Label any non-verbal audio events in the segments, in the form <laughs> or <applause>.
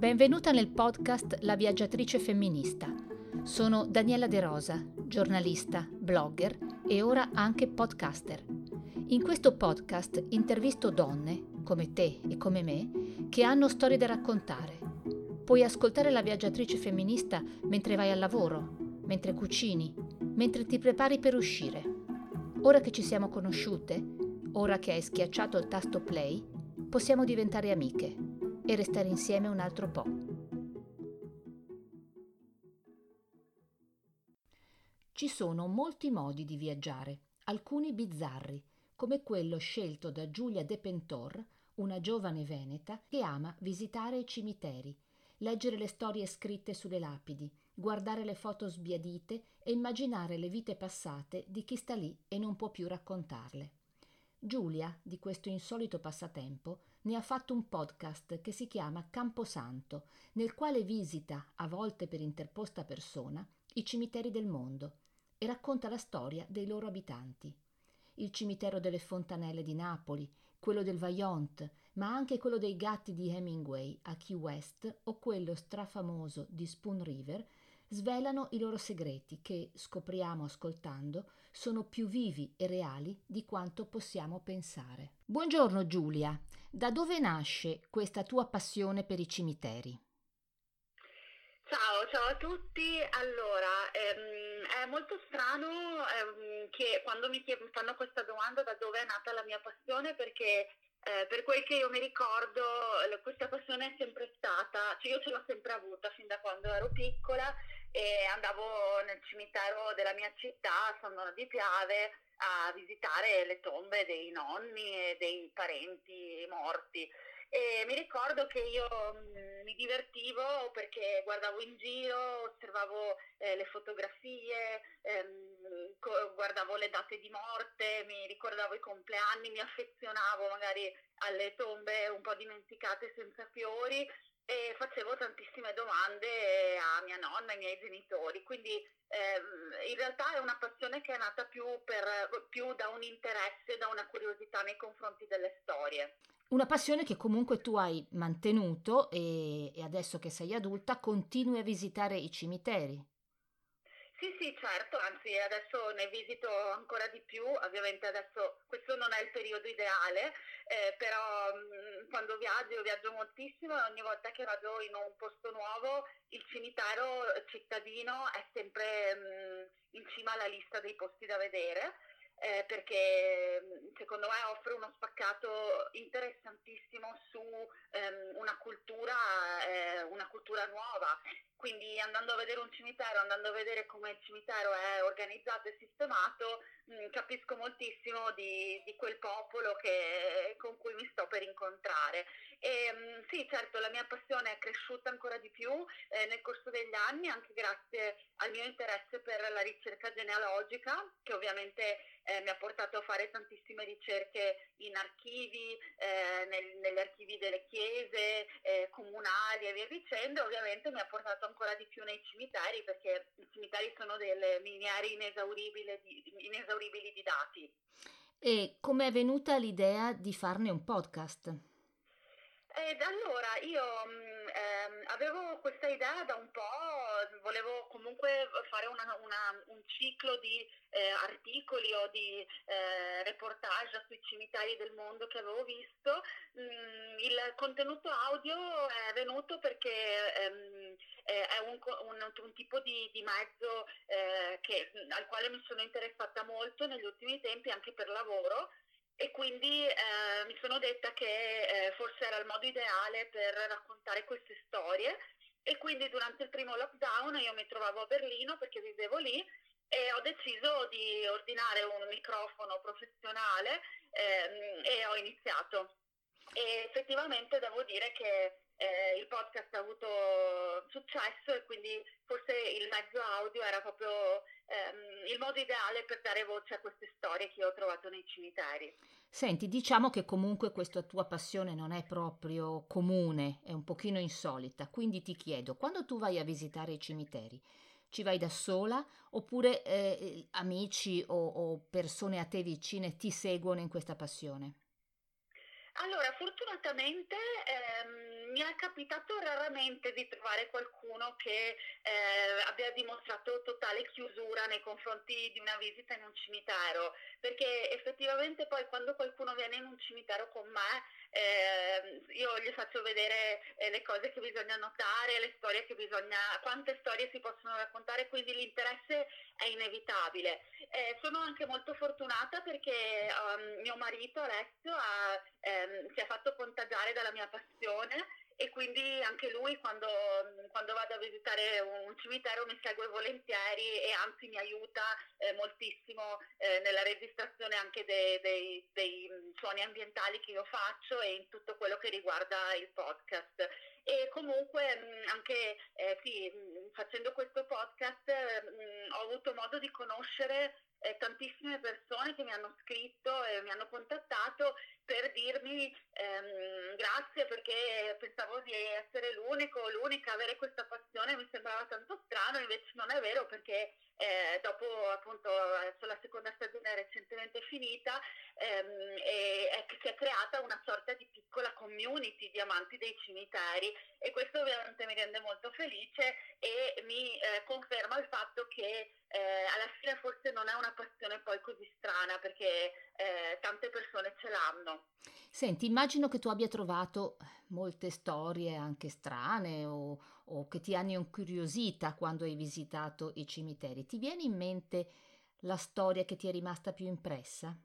Benvenuta nel podcast La viaggiatrice femminista. Sono Daniela De Rosa, giornalista, blogger e ora anche podcaster. In questo podcast intervisto donne, come te e come me, che hanno storie da raccontare. Puoi ascoltare La viaggiatrice femminista mentre vai al lavoro, mentre cucini, mentre ti prepari per uscire. Ora che ci siamo conosciute, ora che hai schiacciato il tasto play, possiamo diventare amiche e restare insieme un altro po'. Ci sono molti modi di viaggiare, alcuni bizzarri, come quello scelto da Giulia De Pentor, una giovane veneta che ama visitare i cimiteri, leggere le storie scritte sulle lapidi, guardare le foto sbiadite e immaginare le vite passate di chi sta lì e non può più raccontarle. Giulia, di questo insolito passatempo, ne ha fatto un podcast che si chiama Camposanto, nel quale visita, a volte per interposta persona, i cimiteri del mondo e racconta la storia dei loro abitanti. Il cimitero delle Fontanelle di Napoli, quello del Vaillant, ma anche quello dei gatti di Hemingway a Key West o quello strafamoso di Spoon River, svelano i loro segreti che, scopriamo ascoltando, sono più vivi e reali di quanto possiamo pensare. Buongiorno Giulia, da dove nasce questa tua passione per i cimiteri? Ciao, ciao a tutti. Allora, ehm, è molto strano ehm, che quando mi fanno questa domanda da dove è nata la mia passione perché eh, per quel che io mi ricordo questa passione è sempre stata, cioè io ce l'ho sempre avuta fin da quando ero piccola e andavo nel cimitero della mia città, San di Piave, a visitare le tombe dei nonni e dei parenti morti. E mi ricordo che io mm, mi divertivo perché guardavo in giro, osservavo eh, le fotografie, ehm, co- guardavo le date di morte, mi ricordavo i compleanni, mi affezionavo magari alle tombe un po' dimenticate senza fiori e facevo tantissime domande a mia nonna ai miei genitori, quindi ehm, in realtà è una passione che è nata più, per, più da un interesse, da una curiosità nei confronti delle storie. Una passione che comunque tu hai mantenuto e, e adesso che sei adulta continui a visitare i cimiteri. Sì, sì, certo, anzi adesso ne visito ancora di più, ovviamente adesso questo non è il periodo ideale, eh, però mh, mm, quando viaggio, viaggio moltissimo e ogni volta che vado in un posto nuovo il cimitero cittadino è sempre mh, mm, in cima alla lista dei posti da vedere eh, perché secondo me offre uno spaccato interessantissimo su ehm, una, cultura, eh, una cultura nuova. Quindi andando a vedere un cimitero, andando a vedere come il cimitero è organizzato e sistemato, mh, capisco moltissimo di, di quel popolo che, con cui mi sto per incontrare. E, mh, sì, certo, la mia passione è cresciuta ancora di più eh, nel corso degli anni, anche grazie al mio interesse per la ricerca genealogica, che ovviamente eh, mi ha portato a fare tantissime ricerche in archivi, eh, nel, negli archivi delle chiese eh, comunali e via dicendo, ovviamente mi ha portato ancora di più nei cimiteri perché i cimiteri sono delle miniere inesauribili di, inesauribili di dati. E come è venuta l'idea di farne un podcast? Ed allora io mh, mm, ehm, avevo questa idea da un po', volevo comunque fare una, una, un ciclo di eh, articoli o di eh, reportage sui cimiteri del mondo che avevo visto. Mm, il contenuto audio è venuto perché ehm, è un, un, un, tipo di, di mezzo eh, che, al quale mi sono interessata molto negli ultimi tempi anche per lavoro e quindi eh, mi sono detta che eh, forse era il modo ideale per raccontare queste storie e quindi durante il primo lockdown io mi trovavo a Berlino perché vivevo lì e ho deciso di ordinare un microfono professionale ehm, e ho iniziato. E effettivamente devo dire che eh, il podcast ha avuto successo e quindi forse il mezzo audio era proprio ehm, il modo ideale per dare voce a queste storie che ho trovato nei cimiteri. Senti, diciamo che comunque questa tua passione non è proprio comune, è un pochino insolita, quindi ti chiedo, quando tu vai a visitare i cimiteri, ci vai da sola oppure eh, amici o, o persone a te vicine ti seguono in questa passione? Allora, fortunatamente ehm, mi è capitato raramente di trovare qualcuno che eh, abbia dimostrato totale chiusura nei confronti di una visita in un cimitero, perché effettivamente poi quando qualcuno viene in un cimitero con me, eh, io gli faccio vedere eh, le cose che bisogna notare, le storie che bisogna, quante storie si possono raccontare, quindi l'interesse è inevitabile. Eh, sono anche molto fortunata perché um, mio marito Alessio ha, ehm, si è fatto contagiare dalla mia passione e quindi anche lui quando, quando, vado a visitare un cimitero mi segue volentieri e anzi mi aiuta eh, moltissimo eh, nella registrazione anche dei, dei, dei, suoni ambientali che io faccio e in tutto quello che riguarda il podcast. E comunque mh, anche eh, sì, mh, facendo questo podcast mh, ho avuto modo di conoscere eh, tantissime persone che mi hanno scritto e mi hanno contattato per dirmi ehm, grazie perché pensavo di essere l'unico, l'unica, avere questa passione mi sembrava tanto strano, invece non è vero perché eh, dopo appunto la seconda stagione recentemente finita ehm, e, e si è creata una sorta di piccola community di amanti dei cimiteri e questo ovviamente mi rende molto felice e mi eh, conferma il fatto che eh, alla fine forse non è una passione poi così strana perché eh, tante persone ce l'hanno. Senti, immagino che tu abbia trovato molte storie anche strane o, o che ti hanno incuriosita quando hai visitato i cimiteri. Ti viene in mente la storia che ti è rimasta più impressa?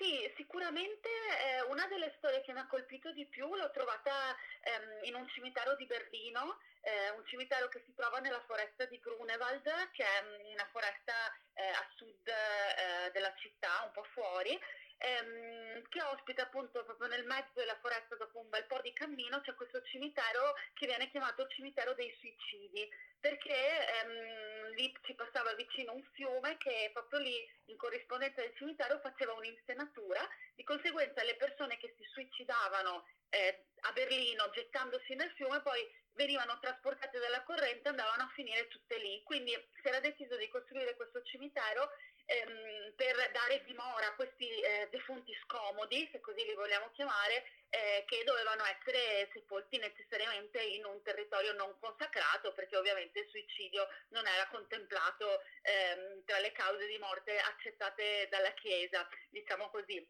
Sì, sicuramente eh, una delle storie che mi ha colpito di più l'ho trovata ehm, in un cimitero di Berlino, eh, un cimitero che si trova nella foresta di Grunewald, che è una foresta eh, a sud eh, della città, un po' fuori, ehm, che ospita appunto proprio nel mezzo della foresta dopo un bel po' di cammino c'è questo cimitero che viene chiamato cimitero dei suicidi perché ehm, lì ci passava vicino un fiume che proprio lì in corrispondenza del cimitero faceva un'insenatura, di conseguenza le persone che si suicidavano eh, a Berlino gettandosi nel fiume poi venivano trasportate dalla corrente e andavano a finire tutte lì. Quindi si era deciso di costruire questo cimitero ehm, per dare dimora a questi eh, defunti scomodi, se così li vogliamo chiamare, eh, che dovevano essere sepolti necessariamente in un territorio non consacrato, perché ovviamente il suicidio non era contemplato ehm, tra le cause di morte accettate dalla Chiesa, diciamo così.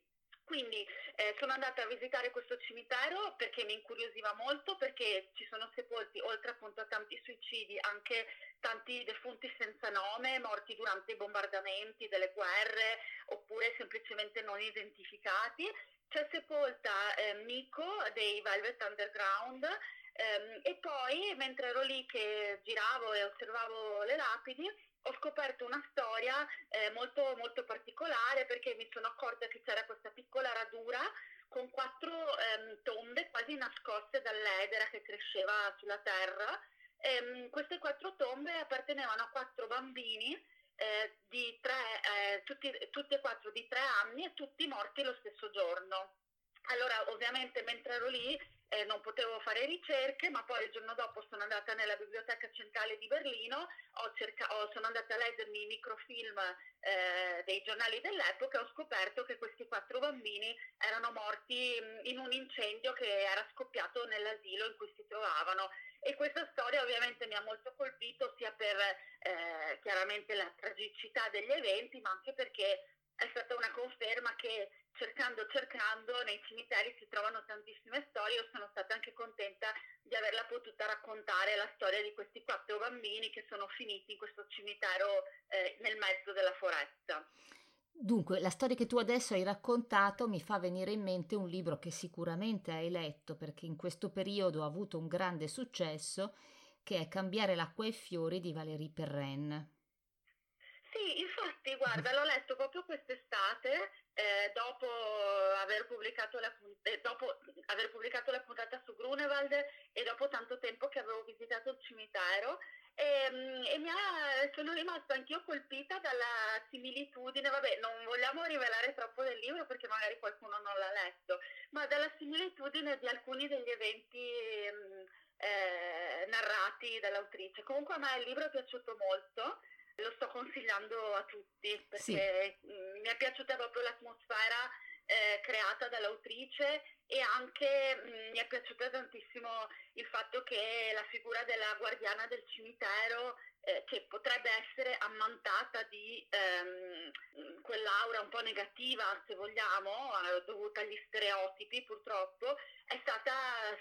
Quindi eh, sono andata a visitare questo cimitero perché mi incuriosiva molto, perché ci sono sepolti, oltre appunto a tanti suicidi, anche tanti defunti senza nome, morti durante i bombardamenti delle guerre, oppure semplicemente non identificati. C'è sepolta eh, Miko dei Velvet Underground, ehm, e poi mentre ero lì che giravo e osservavo le lapidi ho scoperto una storia eh, molto, molto particolare perché mi sono accorta che c'era questa piccola radura con quattro ehm, tombe quasi nascoste dall'edera che cresceva sulla terra. E, ehm, queste quattro tombe appartenevano a quattro bambini eh, tre, eh, tutti, tutti e quattro di tre anni e tutti morti lo stesso giorno. Allora, ovviamente, mentre ero lì eh, non potevo fare ricerche, ma poi il giorno dopo sono andata nella biblioteca centrale di Berlino, ho cerca- ho, sono andata a leggermi i microfilm eh, dei giornali dell'epoca e ho scoperto che questi quattro bambini erano morti in un incendio che era scoppiato nell'asilo in cui si trovavano. E questa storia ovviamente mi ha molto colpito sia per eh, chiaramente la tragicità degli eventi, ma anche perché è stata una conferma che cercando cercando nei cimiteri si trovano tantissime storie, io sono stata anche contenta di averla potuta raccontare la storia di questi quattro bambini che sono finiti in questo cimitero eh, nel mezzo della foresta. Dunque, la storia che tu adesso hai raccontato mi fa venire in mente un libro che sicuramente hai letto perché in questo periodo ha avuto un grande successo, che è Cambiare l'acqua e i fiori di Valérie Perrin. Sì, infatti, guarda, l'ho letto proprio quest'estate, eh, dopo, aver la, eh, dopo, aver pubblicato la, puntata su Grunewald e dopo tanto tempo che avevo visitato il cimitero e, mm, e ha, sono rimasta anch'io colpita dalla similitudine, vabbè, non vogliamo rivelare troppo del libro perché magari qualcuno non l'ha letto, ma dalla similitudine di alcuni degli eventi mm, eh, narrati dall'autrice. Comunque a me il libro è piaciuto molto lo sto consigliando a tutti perché sì. Mm, mi è piaciuta proprio l'atmosfera eh, creata dall'autrice e anche mh, mm, mi è piaciuto tantissimo il fatto che la figura della guardiana del cimitero eh, che potrebbe essere ammantata di ehm, quell'aura un po' negativa, se vogliamo, eh, dovuta agli stereotipi purtroppo, è stata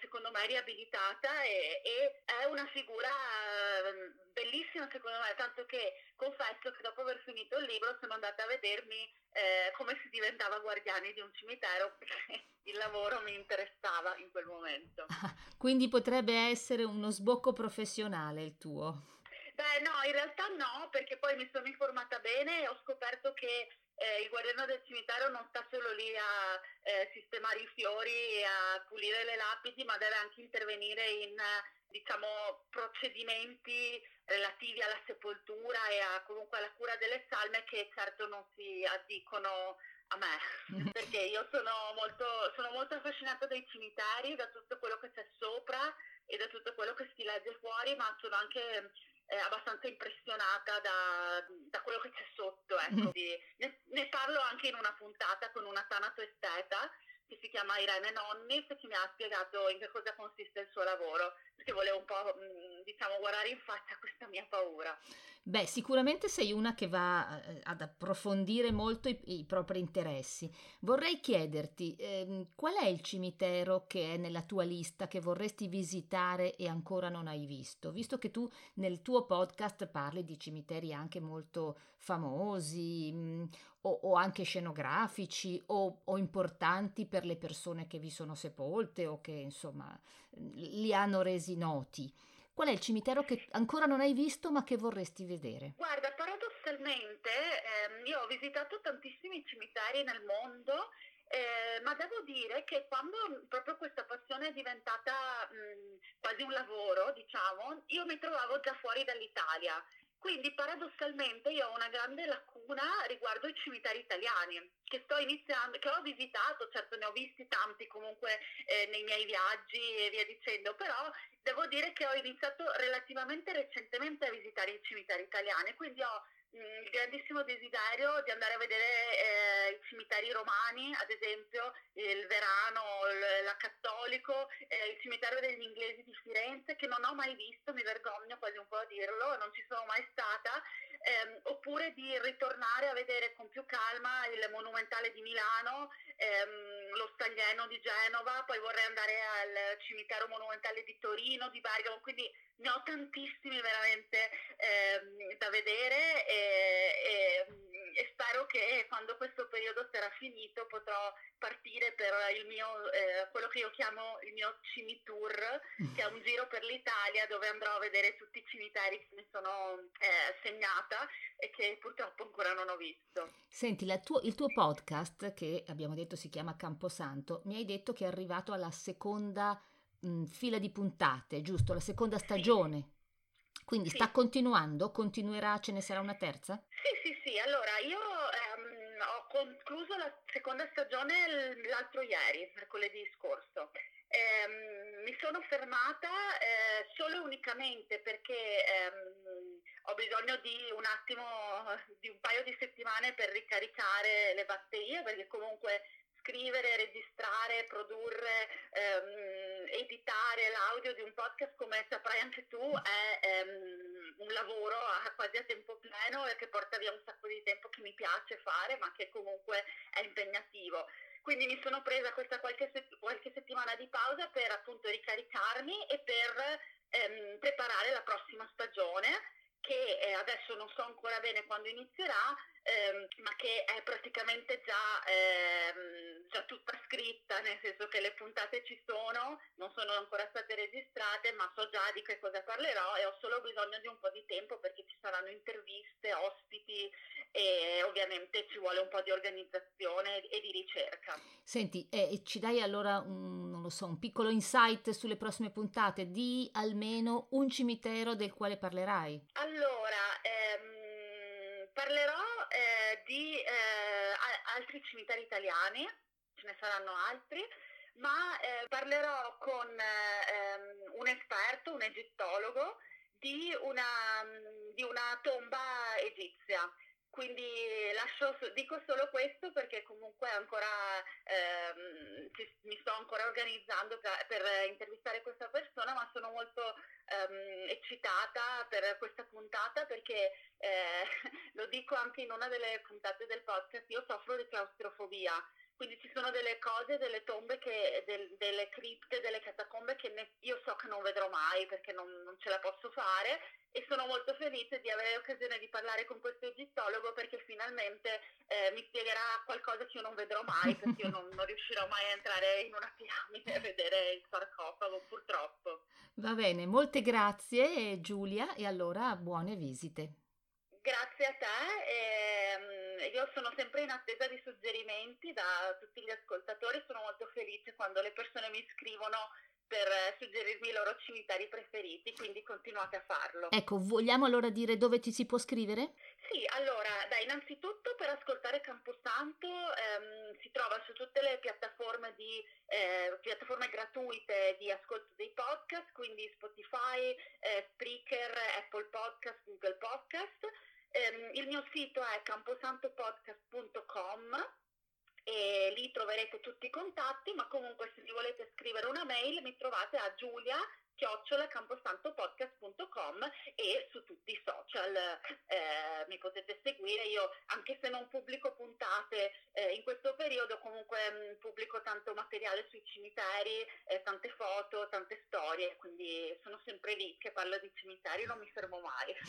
secondo me riabilitata e, e è una figura eh, bellissima secondo me, tanto che confesso che dopo aver finito il libro sono andata a vedermi eh, come si diventava guardiani di un cimitero perché il lavoro mi interessava in quel momento. <laughs> Quindi potrebbe essere uno sbocco professionale il tuo. Beh no, in realtà no, perché poi mi sono informata bene e ho scoperto che eh, il guardiano del cimitero non sta solo lì a eh, sistemare i fiori e a pulire le lapidi, ma deve anche intervenire in diciamo, procedimenti relativi alla sepoltura e a, comunque alla cura delle salme che certo non si addicono a me, <laughs> perché io sono molto, sono molto affascinata dai cimiteri, da tutto quello che c'è sopra e da tutto quello che si legge fuori, ma sono anche eh, abbastanza impressionata da, da, quello che c'è sotto. Ecco. Mm. Ne, ne, parlo anche in una puntata con una tanato esteta che si chiama Irene Nonnis che mi ha spiegato in che cosa consiste il suo lavoro, perché volevo un po' mm, diciamo guardare in faccia questa mia paura. Beh, sicuramente sei una che va eh, ad approfondire molto i, i propri interessi. Vorrei chiederti eh, qual è il cimitero che è nella tua lista che vorresti visitare e ancora non hai visto, visto che tu nel tuo podcast parli di cimiteri anche molto famosi mh, mm, o, o, anche scenografici o, o importanti per le persone che vi sono sepolte o che insomma li hanno resi noti. Qual è il cimitero che ancora non hai visto ma che vorresti vedere? Guarda, paradossalmente ehm, io ho visitato tantissimi cimiteri nel mondo, eh, ma devo dire che quando proprio questa passione è diventata mh, quasi un lavoro, diciamo, io mi trovavo già fuori dall'Italia. Quindi paradossalmente io ho una grande lacuna riguardo i cimiteri italiani che sto iniziando, che ho visitato, certo ne ho visti tanti comunque eh, nei miei viaggi e via dicendo, però devo dire che ho iniziato relativamente recentemente a visitare i cimiteri italiani, quindi ho il grandissimo desiderio di andare a vedere eh, i cimiteri romani, ad esempio il Verano, il, la Cattolico, eh, il cimitero degli inglesi di Firenze, che non ho mai visto, mi vergogno quasi un po' a dirlo, non ci sono mai stata, ehm, oppure di ritornare a vedere con più calma il Monumentale di Milano, ehm, lo Staglieno di Genova, poi vorrei andare al cimitero monumentale di Torino, di Bergamo, quindi ne ho tantissimi veramente ehm, da vedere e, e, e, spero che quando questo periodo sarà finito potrò partire per il mio, eh, quello che io chiamo il mio cimitour, che è un giro per l'Italia dove andrò a vedere tutti i cimiteri che mi sono eh, segnata e che purtroppo ancora non ho visto. Senti, tuo, il tuo podcast, che abbiamo detto si chiama Camposanto, mi hai detto che è arrivato alla seconda mh, fila di puntate, giusto? La seconda stagione. Quindi sì. sta continuando? Continuerà? Ce ne sarà una terza? Sì, sì, sì. Allora, io ehm, ho concluso la seconda stagione l'altro ieri, mercoledì scorso. Eh, mi sono fermata eh, solo e unicamente perché ehm, ho bisogno di un attimo, di un paio di settimane per ricaricare le batterie, perché comunque scrivere, registrare, produrre, ehm, editare l'audio di un podcast come saprai anche tu è ehm, un lavoro a, quasi a tempo pieno e che porta via un sacco di tempo che mi piace fare ma che comunque è impegnativo. Quindi mi sono presa questa qualche, qualche settimana di pausa per appunto ricaricarmi e per ehm, preparare la prossima stagione che eh, adesso non so ancora bene quando inizierà, ehm, ma che è praticamente già, ehm, già, tutta scritta, nel senso che le puntate ci sono, non sono ancora state registrate, ma so già di che cosa parlerò e ho solo bisogno di un po' di tempo perché ci saranno interviste, ospiti e ovviamente ci vuole un po' di organizzazione e di ricerca. Senti, eh, ci dai allora un, lo so, un piccolo insight sulle prossime puntate di almeno un cimitero del quale parlerai? Allora, ehm, parlerò eh, di eh, altri cimiteri italiani, ce ne saranno altri, ma eh, parlerò con ehm, un esperto, un egittologo, di una, di una tomba egizia quindi lascio, dico solo questo perché comunque ancora ehm, mi sto ancora organizzando per, per, intervistare questa persona, ma sono molto ehm, eccitata per questa puntata perché eh, <laughs> lo dico anche in una delle puntate del podcast, io soffro di claustrofobia quindi ci sono delle cose, delle tombe, che, del, delle cripte, delle catacombe che ne, io so che non vedrò mai perché non, non, ce la posso fare e sono molto felice di avere l'occasione di parlare con questo egittologo perché finalmente eh, mi spiegherà qualcosa che io non vedrò mai <laughs> perché io non, non riuscirò mai a entrare in una piramide e vedere il sarcofago purtroppo. Va bene, molte grazie Giulia e allora buone visite. Grazie a te. E, io sono sempre in attesa di suggerimenti da tutti gli ascoltatori, sono molto felice quando le persone mi scrivono per suggerirmi i loro cimiteri preferiti, quindi continuate a farlo. Ecco, vogliamo allora dire dove ti si può scrivere? Sì, allora, dai, innanzitutto per ascoltare Camposanto ehm, si trova su tutte le piattaforme, di, eh, piattaforme gratuite di ascolto dei podcast, quindi Spotify, eh, Spreaker, Apple Podcast, Google Podcast. Eh, il mio sito è camposantopodcast.com e lì troverete tutti i contatti, ma comunque se mi volete scrivere una mail mi trovate a giulia chiocciolacamposantopodcast.com e su tutti i social eh, mi potete seguire. Io anche se non pubblico puntate eh, in questo periodo comunque mh, mm, pubblico tanto materiale sui cimiteri, eh, tante foto, tante storie, quindi sono sempre lì che parlo di cimiteri, non mi fermo mai.